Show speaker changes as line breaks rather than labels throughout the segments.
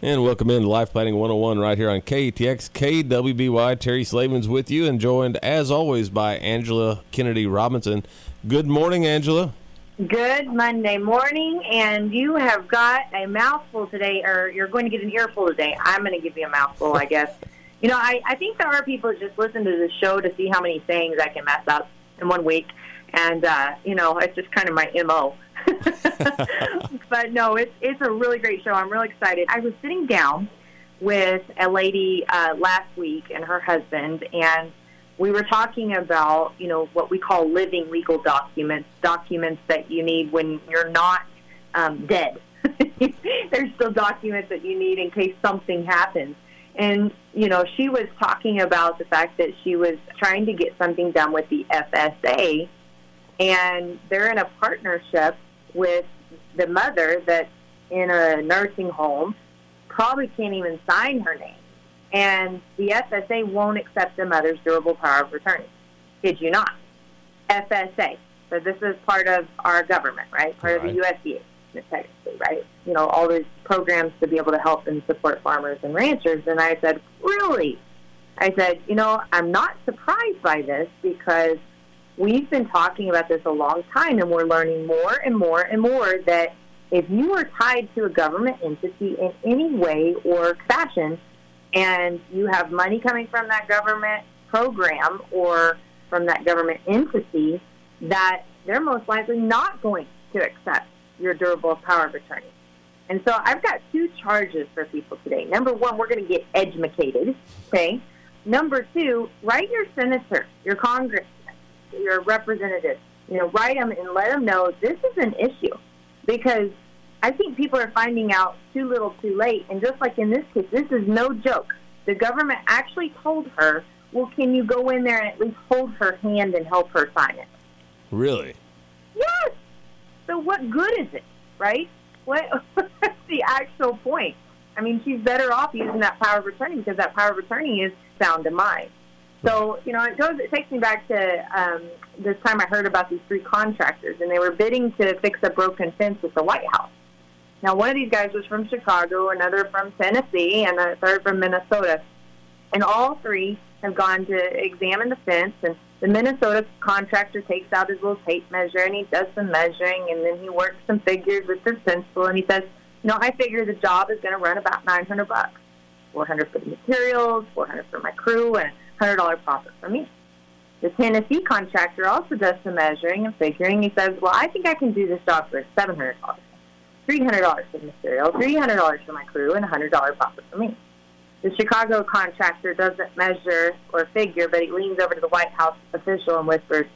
And welcome in to Life Planning 101 right here on KTX KWBY. Terry Slavens with you and joined as always by Angela Kennedy Robinson. Good morning, Angela.
Good Monday morning, and you have got a mouthful today, or you're going to get an earful today. I'm going to give you a mouthful, I guess. You know, I, I think there are people that just listen to the show to see how many sayings I can mess up in one week, and uh, you know, it's just kind of my mo. but no, it's it's a really great show. I'm really excited. I was sitting down with a lady uh, last week and her husband, and we were talking about you know what we call living legal documents, documents that you need when you're not um, dead. There's still documents that you need in case something happens. And, you know, she was talking about the fact that she was trying to get something done with the FSA, and they're in a partnership with the mother that's in a nursing home probably can't even sign her name. And the FSA won't accept the mother's durable power of attorney. Did you not? FSA. So this is part of our government, right? Part right. of the USDA, technically, right? You know, all these programs to be able to help and support farmers and ranchers. And I said, really? I said, you know, I'm not surprised by this because we've been talking about this a long time, and we're learning more and more and more that if you are tied to a government entity in any way or fashion, and you have money coming from that government program or from that government entity, that they're most likely not going to accept your durable power of attorney. And so I've got two charges for people today. Number one, we're going to get educated, okay? Number two, write your senator, your Congress, your representative, you know, write them and let them know this is an issue because I think people are finding out too little too late. And just like in this case, this is no joke. The government actually told her, well, can you go in there and at least hold her hand and help her sign it?
Really?
Yes. So what good is it, right? What, what's the actual point? I mean, she's better off using that power of attorney because that power of attorney is sound in mind. So, you know, it goes. It takes me back to um, this time I heard about these three contractors, and they were bidding to fix a broken fence at the White House. Now, one of these guys was from Chicago, another from Tennessee, and a third from Minnesota. And all three have gone to examine the fence. And the Minnesota contractor takes out his little tape measure and he does some measuring, and then he works some figures with the pencil, and he says, "You know, I figure the job is going to run about 900 bucks, 400 for the materials, 400 for my crew, and $100 profit for me. The Tennessee contractor also does some measuring and figuring. He says, well, I think I can do this job for $700, $300 for material, $300 for my crew, and $100 profit for me. The Chicago contractor doesn't measure or figure, but he leans over to the White House official and whispers,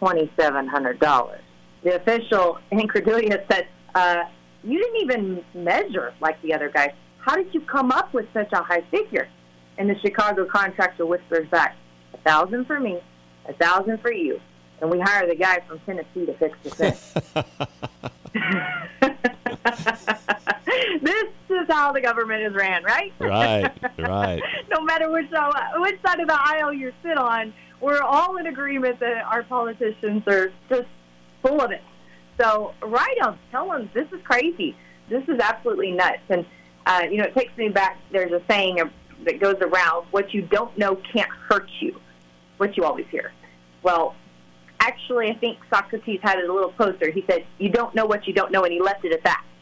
$2,700. The official, incredulity, said, uh, you didn't even measure like the other guy. How did you come up with such a high figure? And the Chicago contractor whispers back, a thousand for me, a thousand for you. And we hire the guy from Tennessee to fix the fence. this is how the government is ran, right?
Right, right.
no matter which, uh, which side of the aisle you sit on, we're all in agreement that our politicians are just full of it. So write them, tell them this is crazy. This is absolutely nuts. And, uh, you know, it takes me back, there's a saying that goes around what you don't know can't hurt you, what you always hear. Well, actually, I think Socrates had it a little closer. He said, You don't know what you don't know, and he left it at that.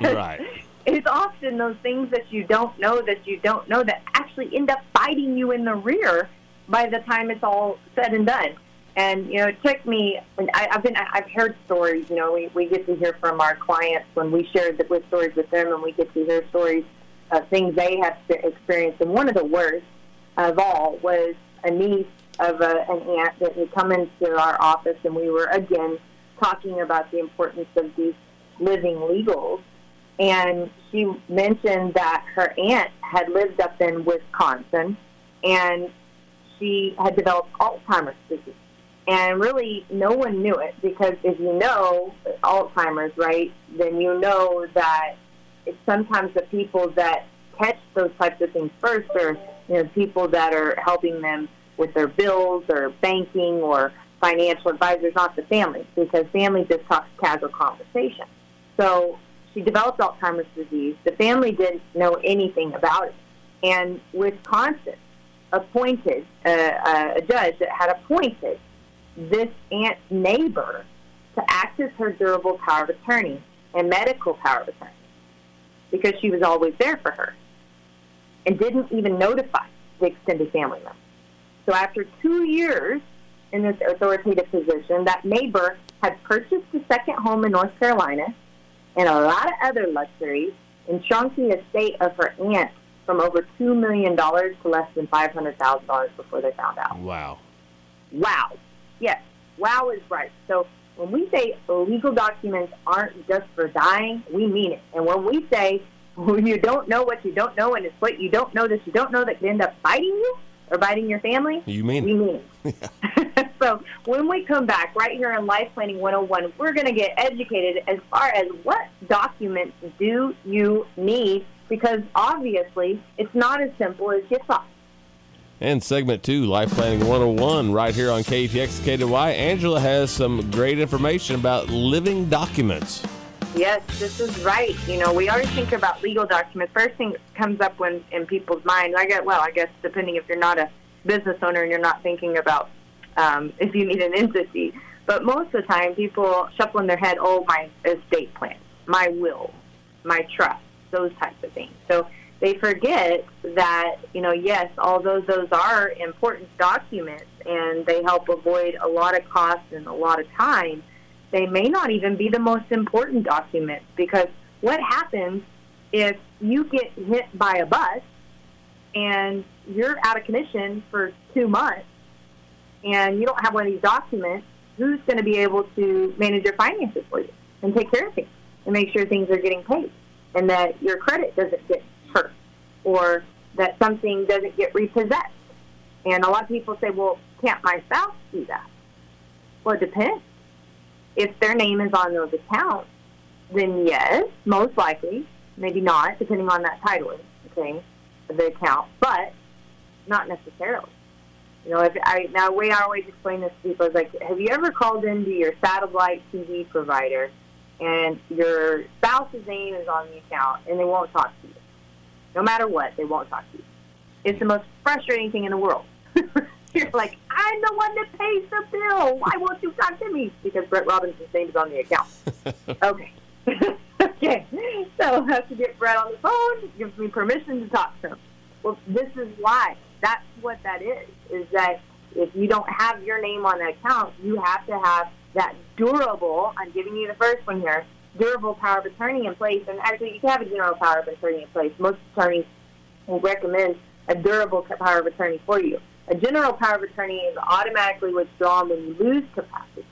Because right.
it's often those things that you don't know that you don't know that actually end up biting you in the rear by the time it's all said and done. And you know, it took me. And I, I've been. I've heard stories. You know, we we get to hear from our clients when we share the, with stories with them, and we get to hear stories uh, things they have experienced. And one of the worst of all was a niece of a, an aunt that had come into our office, and we were again talking about the importance of these living legals. and she mentioned that her aunt had lived up in Wisconsin, and she had developed Alzheimer's disease. And really, no one knew it because if you know Alzheimer's, right, then you know that sometimes the people that catch those types of things first are you know people that are helping them with their bills or banking or financial advisors, not the family, because family just talks casual conversation. So she developed Alzheimer's disease. The family didn't know anything about it, and Wisconsin appointed uh, uh, a judge that had appointed this aunt's neighbor to act as her durable power of attorney and medical power of attorney because she was always there for her and didn't even notify the extended family members. So after two years in this authoritative position, that neighbor had purchased a second home in North Carolina and a lot of other luxuries and shrunk the estate of her aunt from over $2 million to less than $500,000 before they found out.
Wow.
Wow. Yes, wow is right. So when we say legal documents aren't just for dying, we mean it. And when we say well, you don't know what you don't know, and it's what you don't know that you don't know that can end up biting you or biting your family,
You mean
we mean it. so when we come back right here on Life Planning 101, we're going to get educated as far as what documents do you need because obviously it's not as simple as you thought.
And segment two, Life Planning 101, right here on KTX KDY. Angela has some great information about living documents.
Yes, this is right. You know, we always think about legal documents. First thing comes up when in people's mind. I get well, I guess depending if you're not a business owner and you're not thinking about um, if you need an entity, but most of the time people shuffle in their head, oh, my estate plan, my will, my trust, those types of things. So they forget that you know, yes, although those are important documents and they help avoid a lot of cost and a lot of time they may not even be the most important documents because what happens if you get hit by a bus and you're out of commission for two months and you don't have one of these documents, who's going to be able to manage your finances for you and take care of things and make sure things are getting paid and that your credit doesn't get or that something doesn't get repossessed? And a lot of people say, well, can't my spouse do that? Well, it depends if their name is on those accounts, then yes, most likely, maybe not, depending on that title, okay, of the account, but not necessarily. You know, if I now the way I always explain this to people is like, have you ever called into your satellite TV provider and your spouse's name is on the account and they won't talk to you? No matter what, they won't talk to you. It's the most frustrating thing in the world. You're like, I'm the one that pays the bill. Why won't you talk to me? Because Brett Robinson's name is on the account. okay. okay. So I have to get Brett on the phone. Gives me permission to talk to him. Well, this is why. That's what that is. Is that if you don't have your name on the account, you have to have that durable. I'm giving you the first one here. Durable power of attorney in place, and actually, you can have a general power of attorney in place. Most attorneys will recommend a durable power of attorney for you. A general power of attorney is automatically withdrawn when you lose capacity.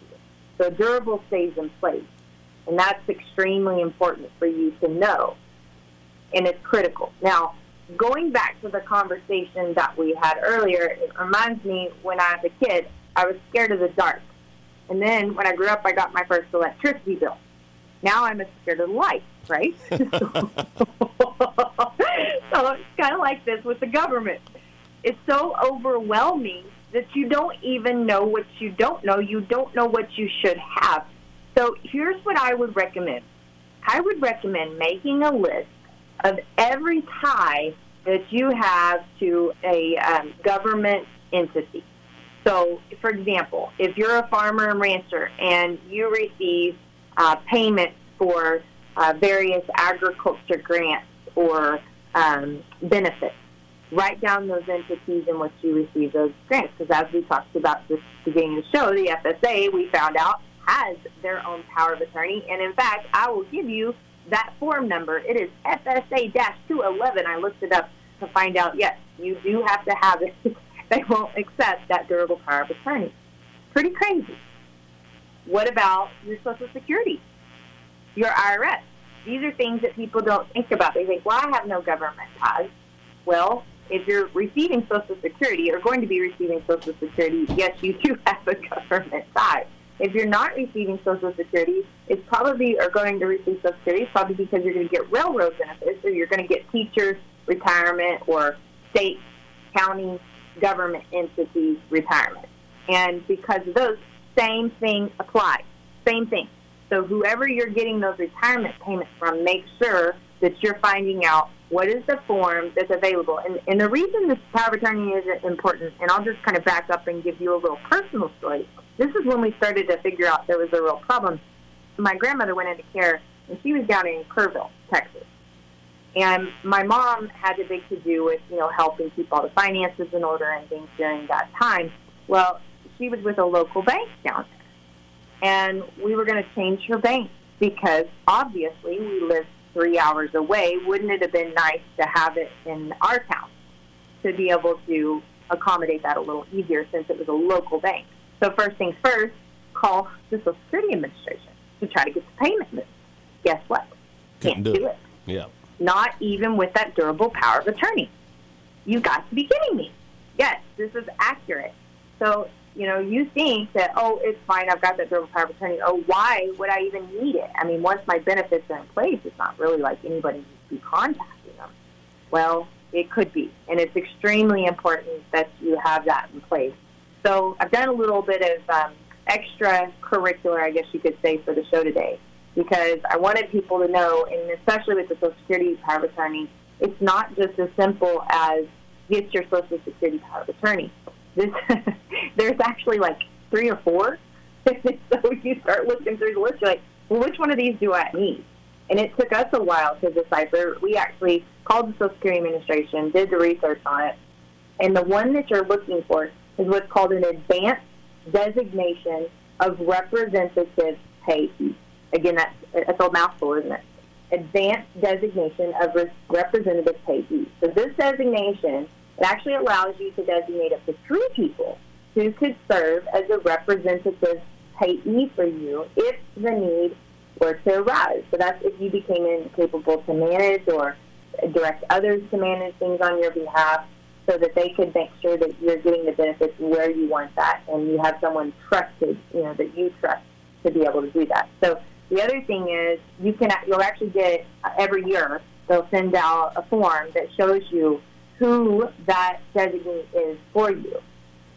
So durable stays in place. And that's extremely important for you to know. And it's critical. Now, going back to the conversation that we had earlier, it reminds me when I was a kid, I was scared of the dark. And then when I grew up, I got my first electricity bill. Now I'm a scared of the light, right? so it's kind of like this with the government it's so overwhelming that you don't even know what you don't know. You don't know what you should have. So here's what I would recommend. I would recommend making a list of every tie that you have to a um, government entity. So, for example, if you're a farmer and rancher and you receive uh, payments for uh, various agriculture grants or um, benefits, write down those entities in which you receive those grants. Because as we talked about this beginning of the show, the FSA, we found out, has their own power of attorney. And in fact, I will give you that form number. It is FSA-211. I looked it up to find out, yes, you do have to have it. they won't accept that durable power of attorney. Pretty crazy. What about your Social Security? Your IRS? these are things that people don't think about. They think, well, I have no government ties. Well, if you're receiving Social Security or going to be receiving Social Security, yes, you do have a government tie. If you're not receiving Social Security, it's probably or going to receive Social Security. It's probably because you're going to get railroad benefits, or you're going to get teachers retirement, or state, county, government entities retirement. And because of those, same thing applies. Same thing. So whoever you're getting those retirement payments from, make sure that you're finding out what is the form that's available. And, and the reason this power of attorney is important, and I'll just kind of back up and give you a little personal story. This is when we started to figure out there was a real problem. My grandmother went into care, and she was down in Kerrville, Texas. And my mom had a big to do with, you know, helping keep all the finances in order and things during that time. Well, she was with a local bank down there. And we were going to change her bank because obviously we lived three hours away. Wouldn't it have been nice to have it in our town to be able to accommodate that a little easier since it was a local bank? So first things first, call the Social Security Administration to try to get the payment moved. Guess what?
Can't do, do it. it. Yeah.
Not even with that durable power of attorney. You got to be kidding me. Yes, this is accurate. So, you know, you think that, oh, it's fine, I've got that durable power of attorney. Oh, why would I even need it? I mean, once my benefits are in place, it's not really like anybody needs to be contacting them. Well, it could be. And it's extremely important that you have that in place. So I've done a little bit of um, extracurricular, I guess you could say, for the show today because I wanted people to know, and especially with the Social Security power of attorney, it's not just as simple as get your Social Security power of attorney. This, there's actually like three or four. so you start looking through the list, you're like, well, which one of these do I need? And it took us a while to decipher. We actually called the Social Security Administration, did the research on it, and the one that you're looking for is what's called an advanced designation of representative payee. Again, that's, that's a mouthful, isn't it? Advanced designation of representative payee. So this designation, it actually allows you to designate up to three people who could serve as a representative payee for you if the need were to arise. So that's if you became incapable to manage or direct others to manage things on your behalf so that they could make sure that you're getting the benefits where you want that and you have someone trusted, you know, that you trust to be able to do that. So the other thing is you can you'll actually get uh, every year they'll send out a form that shows you who that designee is for you,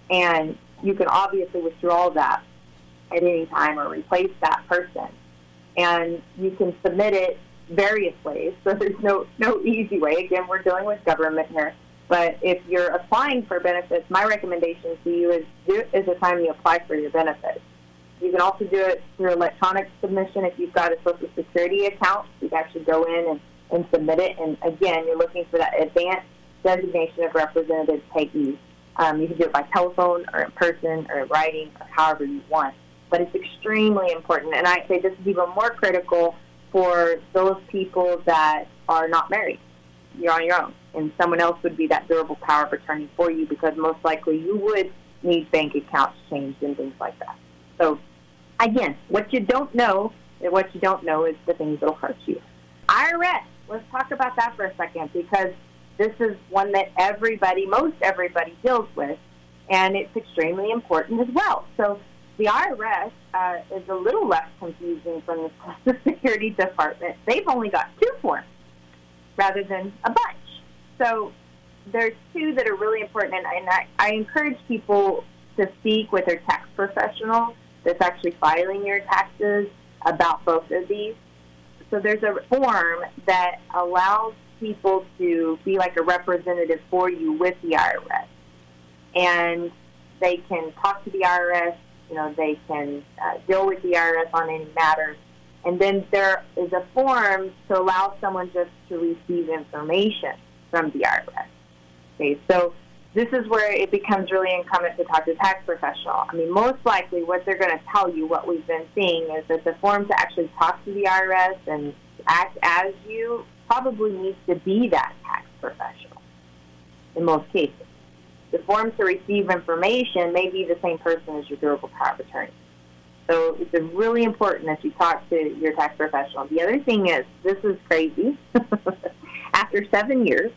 and you can obviously withdraw that at any time or replace that person, and you can submit it various ways. So there's no no easy way. Again, we're dealing with government here. But if you're applying for benefits, my recommendation to you is do is the time you apply for your benefits. You can also do it through electronic submission if you've got a Social Security account. You can actually go in and, and submit it. And again, you're looking for that advanced designation of representative payee. Um, you can do it by telephone or in person or in writing or however you want. But it's extremely important. And I say this is even more critical for those people that are not married. You're on your own. And someone else would be that durable power of attorney for you because most likely you would need bank accounts changed and things like that. So again, what you don't know, what you don't know is the things that'll hurt you. IRS. Let's talk about that for a second because this is one that everybody, most everybody, deals with, and it's extremely important as well. So the IRS uh, is a little less confusing from the Social Security Department. They've only got two forms rather than a bunch. So there's two that are really important, and I, I encourage people to speak with their tax professionals that's actually filing your taxes about both of these. So there's a form that allows people to be like a representative for you with the IRS. And they can talk to the IRS, you know, they can uh, deal with the IRS on any matters. And then there is a form to allow someone just to receive information from the IRS. Okay, so this is where it becomes really incumbent to talk to a tax professional. I mean, most likely what they're going to tell you, what we've been seeing, is that the form to actually talk to the IRS and act as you probably needs to be that tax professional in most cases. The form to receive information may be the same person as your durable power of attorney. So it's really important that you talk to your tax professional. The other thing is, this is crazy. After seven years,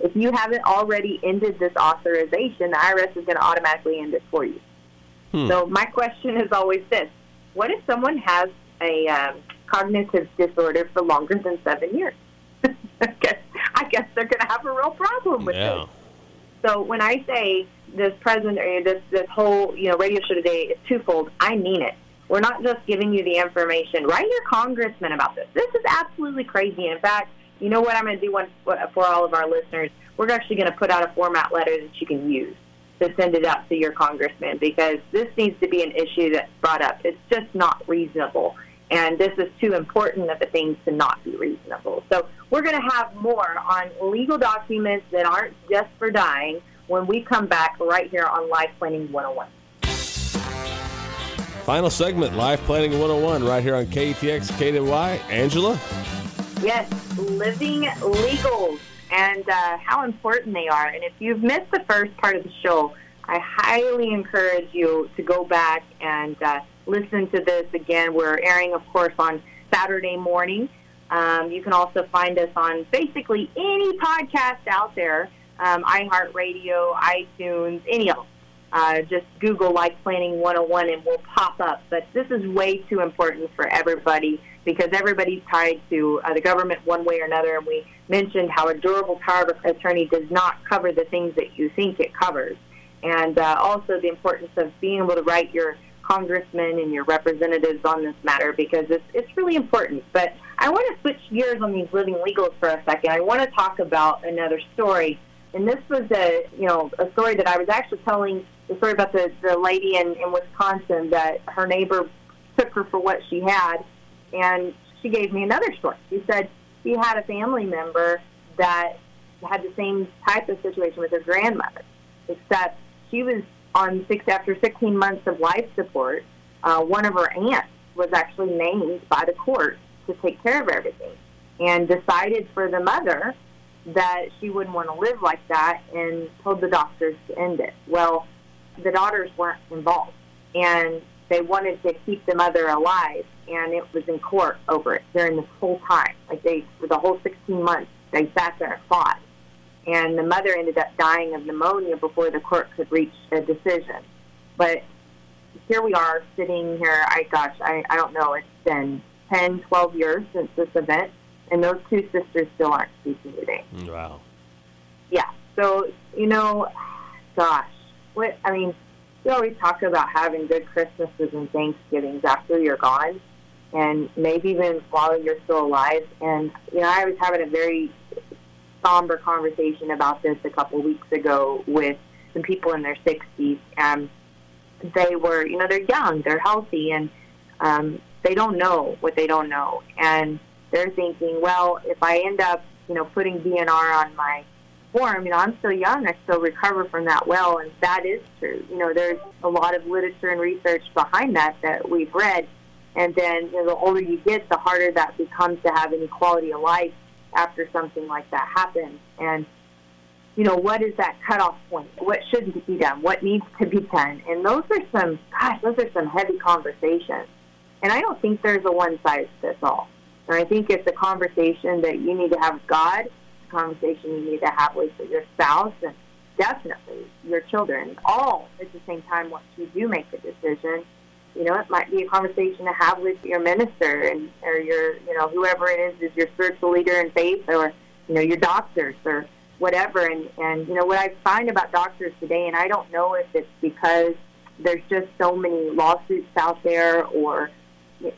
if you haven't already ended this authorization, the IRS is going to automatically end it for you. Hmm. So my question is always this: What if someone has a um, cognitive disorder for longer than seven years? Guess they're going to have a real problem with yeah. this. So when I say this president or this this whole you know radio show today is twofold, I mean it. We're not just giving you the information. Write your congressman about this. This is absolutely crazy. In fact, you know what I'm going to do one for all of our listeners? We're actually going to put out a format letter that you can use to send it out to your congressman because this needs to be an issue that's brought up. It's just not reasonable. And this is too important of a thing to not be reasonable. So we're going to have more on legal documents that aren't just for dying when we come back right here on Life Planning 101.
Final segment, Life Planning 101, right here on KATX KWY. Angela?
Yes, living legals and uh, how important they are. And if you've missed the first part of the show, I highly encourage you to go back and uh, listen to this again. We're airing, of course, on Saturday morning. Um, you can also find us on basically any podcast out there um, iHeartRadio, iTunes, any of them. Uh, just Google Life Planning 101 and we'll pop up. But this is way too important for everybody because everybody's tied to uh, the government one way or another. And we mentioned how a durable power of attorney does not cover the things that you think it covers. And uh, also the importance of being able to write your congressmen and your representatives on this matter because it's, it's really important. But I want to switch gears on these living legals for a second. I want to talk about another story. And this was a, you know, a story that I was actually telling the story about the, the lady in, in Wisconsin that her neighbor took her for what she had and she gave me another story. She said she had a family member that had the same type of situation with her grandmother, except she was on six after 16 months of life support. Uh, one of her aunts was actually named by the court to take care of everything, and decided for the mother that she wouldn't want to live like that, and told the doctors to end it. Well, the daughters weren't involved, and they wanted to keep the mother alive, and it was in court over it during this whole time. Like they, for the whole 16 months, they sat there and fought. And the mother ended up dying of pneumonia before the court could reach a decision. But here we are sitting here. I gosh, I, I don't know. It's been 10, 12 years since this event, and those two sisters still aren't speaking today.
Wow.
Yeah. So you know, gosh, what I mean we always talk about having good Christmases and Thanksgivings after you're gone, and maybe even while you're still alive. And you know, I was having a very somber conversation about this a couple weeks ago with some people in their 60s, and they were, you know, they're young, they're healthy, and um, they don't know what they don't know, and they're thinking, well, if I end up, you know, putting DNR on my form, you know, I'm still young. I still recover from that well, and that is true. You know, there's a lot of literature and research behind that that we've read. And then, you know, the older you get, the harder that becomes to have any quality of life after something like that happens. And, you know, what is that cutoff point? What should be done? What needs to be done? And those are some, gosh, those are some heavy conversations. And I don't think there's a one size fits all. And I think it's a conversation that you need to have with God a conversation you need to have with your spouse and definitely your children, all at the same time once you do make the decision. You know, it might be a conversation to have with your minister and or your, you know, whoever it is is your spiritual leader in faith or, you know, your doctors or whatever. And, and you know, what I find about doctors today, and I don't know if it's because there's just so many lawsuits out there or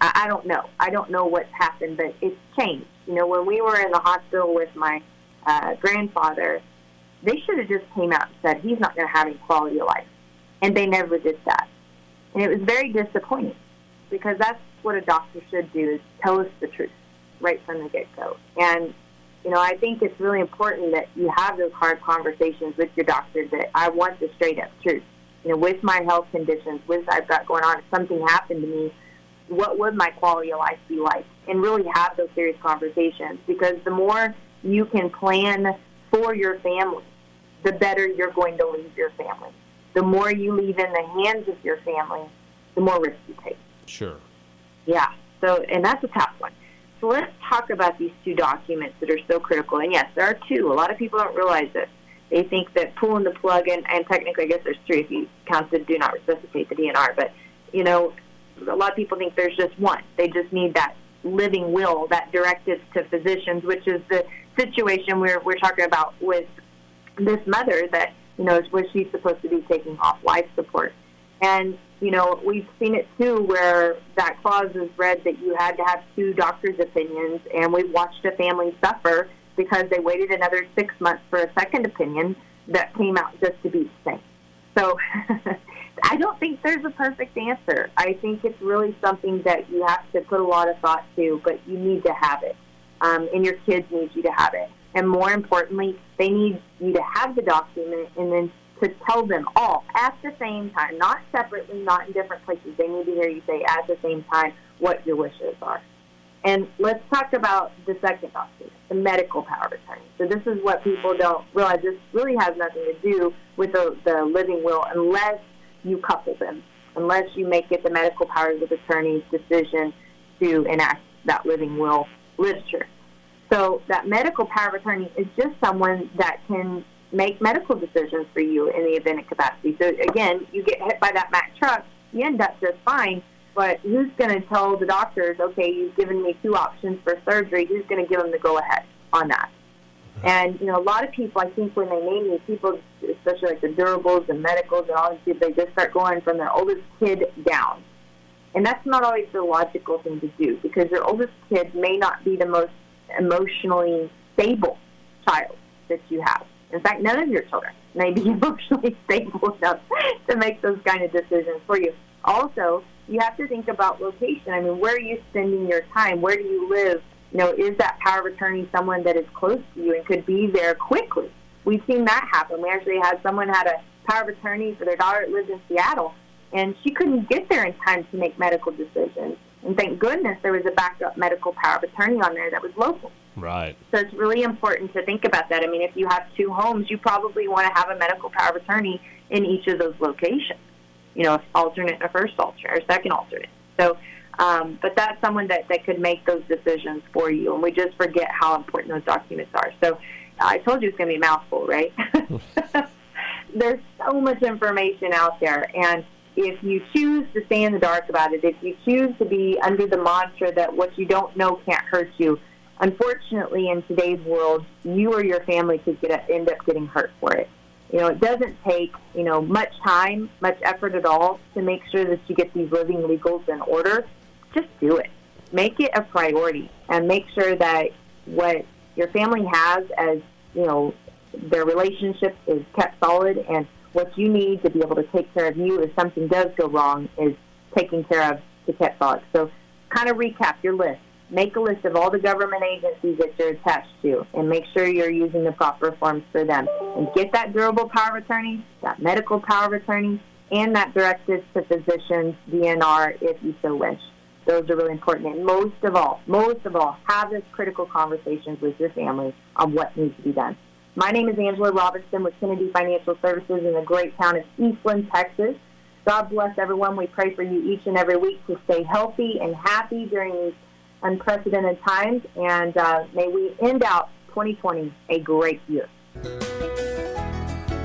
I, I don't know. I don't know what's happened, but it's changed. You know, when we were in the hospital with my uh, grandfather, they should have just came out and said he's not going to have any quality of life, and they never did that, and it was very disappointing because that's what a doctor should do is tell us the truth right from the get go. And you know, I think it's really important that you have those hard conversations with your doctor that I want the straight up truth. You know, with my health conditions, with I've got going on, if something happened to me, what would my quality of life be like? And really have those serious conversations because the more you can plan for your family, the better you're going to leave your family. The more you leave in the hands of your family, the more risk you take.
Sure.
Yeah. So, and that's a tough one. So let's talk about these two documents that are so critical. And yes, there are two. A lot of people don't realize this. They think that pulling the plug, and, and technically, I guess there's three if you count the do not resuscitate the DNR. But you know, a lot of people think there's just one. They just need that living will, that directive to physicians, which is the situation we're we're talking about with this mother that you know was she's supposed to be taking off life support, and you know we've seen it too where that clause is read that you had to have two doctors' opinions, and we've watched a family suffer because they waited another six months for a second opinion that came out just to be the same. So I don't think there's a perfect answer. I think it's really something that you have to put a lot of thought to, but you need to have it. Um, and your kids need you to have it. And more importantly, they need you to have the document and then to tell them all at the same time, not separately, not in different places. They need to hear you say at the same time what your wishes are. And let's talk about the second document, the medical power of attorney. So this is what people don't realize. This really has nothing to do with the, the living will unless you couple them, unless you make it the medical powers of attorney's decision to enact that living will literature. So that medical power of attorney is just someone that can make medical decisions for you in the event of capacity. So again, you get hit by that Mack truck, you end up just fine, but who's going to tell the doctors, okay, you've given me two options for surgery, who's going to give them the go-ahead on that? And, you know, a lot of people, I think when they name these people, especially like the durables and medicals and all these people, they just start going from their oldest kid down. And that's not always the logical thing to do because your oldest kid may not be the most emotionally stable child that you have. In fact, none of your children may be emotionally stable enough to make those kind of decisions for you. Also, you have to think about location. I mean, where are you spending your time? Where do you live? You know, is that power of attorney someone that is close to you and could be there quickly? We've seen that happen. We actually had someone had a power of attorney for their daughter that lived in Seattle, and she couldn't get there in time to make medical decisions. And thank goodness there was a backup medical power of attorney on there that was local.
Right.
So it's really important to think about that. I mean, if you have two homes, you probably want to have a medical power of attorney in each of those locations. You know, alternate and a first alternate or second alternate. So, um, but that's someone that, that could make those decisions for you. And we just forget how important those documents are. So I told you it's going to be a mouthful, right? There's so much information out there. And if you choose to stay in the dark about it, if you choose to be under the mantra that what you don't know can't hurt you, unfortunately, in today's world, you or your family could get end up getting hurt for it. You know, it doesn't take you know much time, much effort at all to make sure that you get these living legals in order. Just do it. Make it a priority, and make sure that what your family has as you know their relationship is kept solid and what you need to be able to take care of you if something does go wrong is taking care of the kept solid. So kind of recap your list. Make a list of all the government agencies that you're attached to and make sure you're using the proper forms for them. And get that durable power of attorney, that medical power of attorney, and that directive to physicians, DNR, if you so wish. Those are really important. And most of all, most of all, have those critical conversations with your family on what needs to be done. My name is Angela Robinson with Kennedy Financial Services in the great town of Eastland, Texas. God bless everyone. We pray for you each and every week to stay healthy and happy during these unprecedented times, and uh, may we end out 2020 a great year.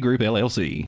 Group LLC.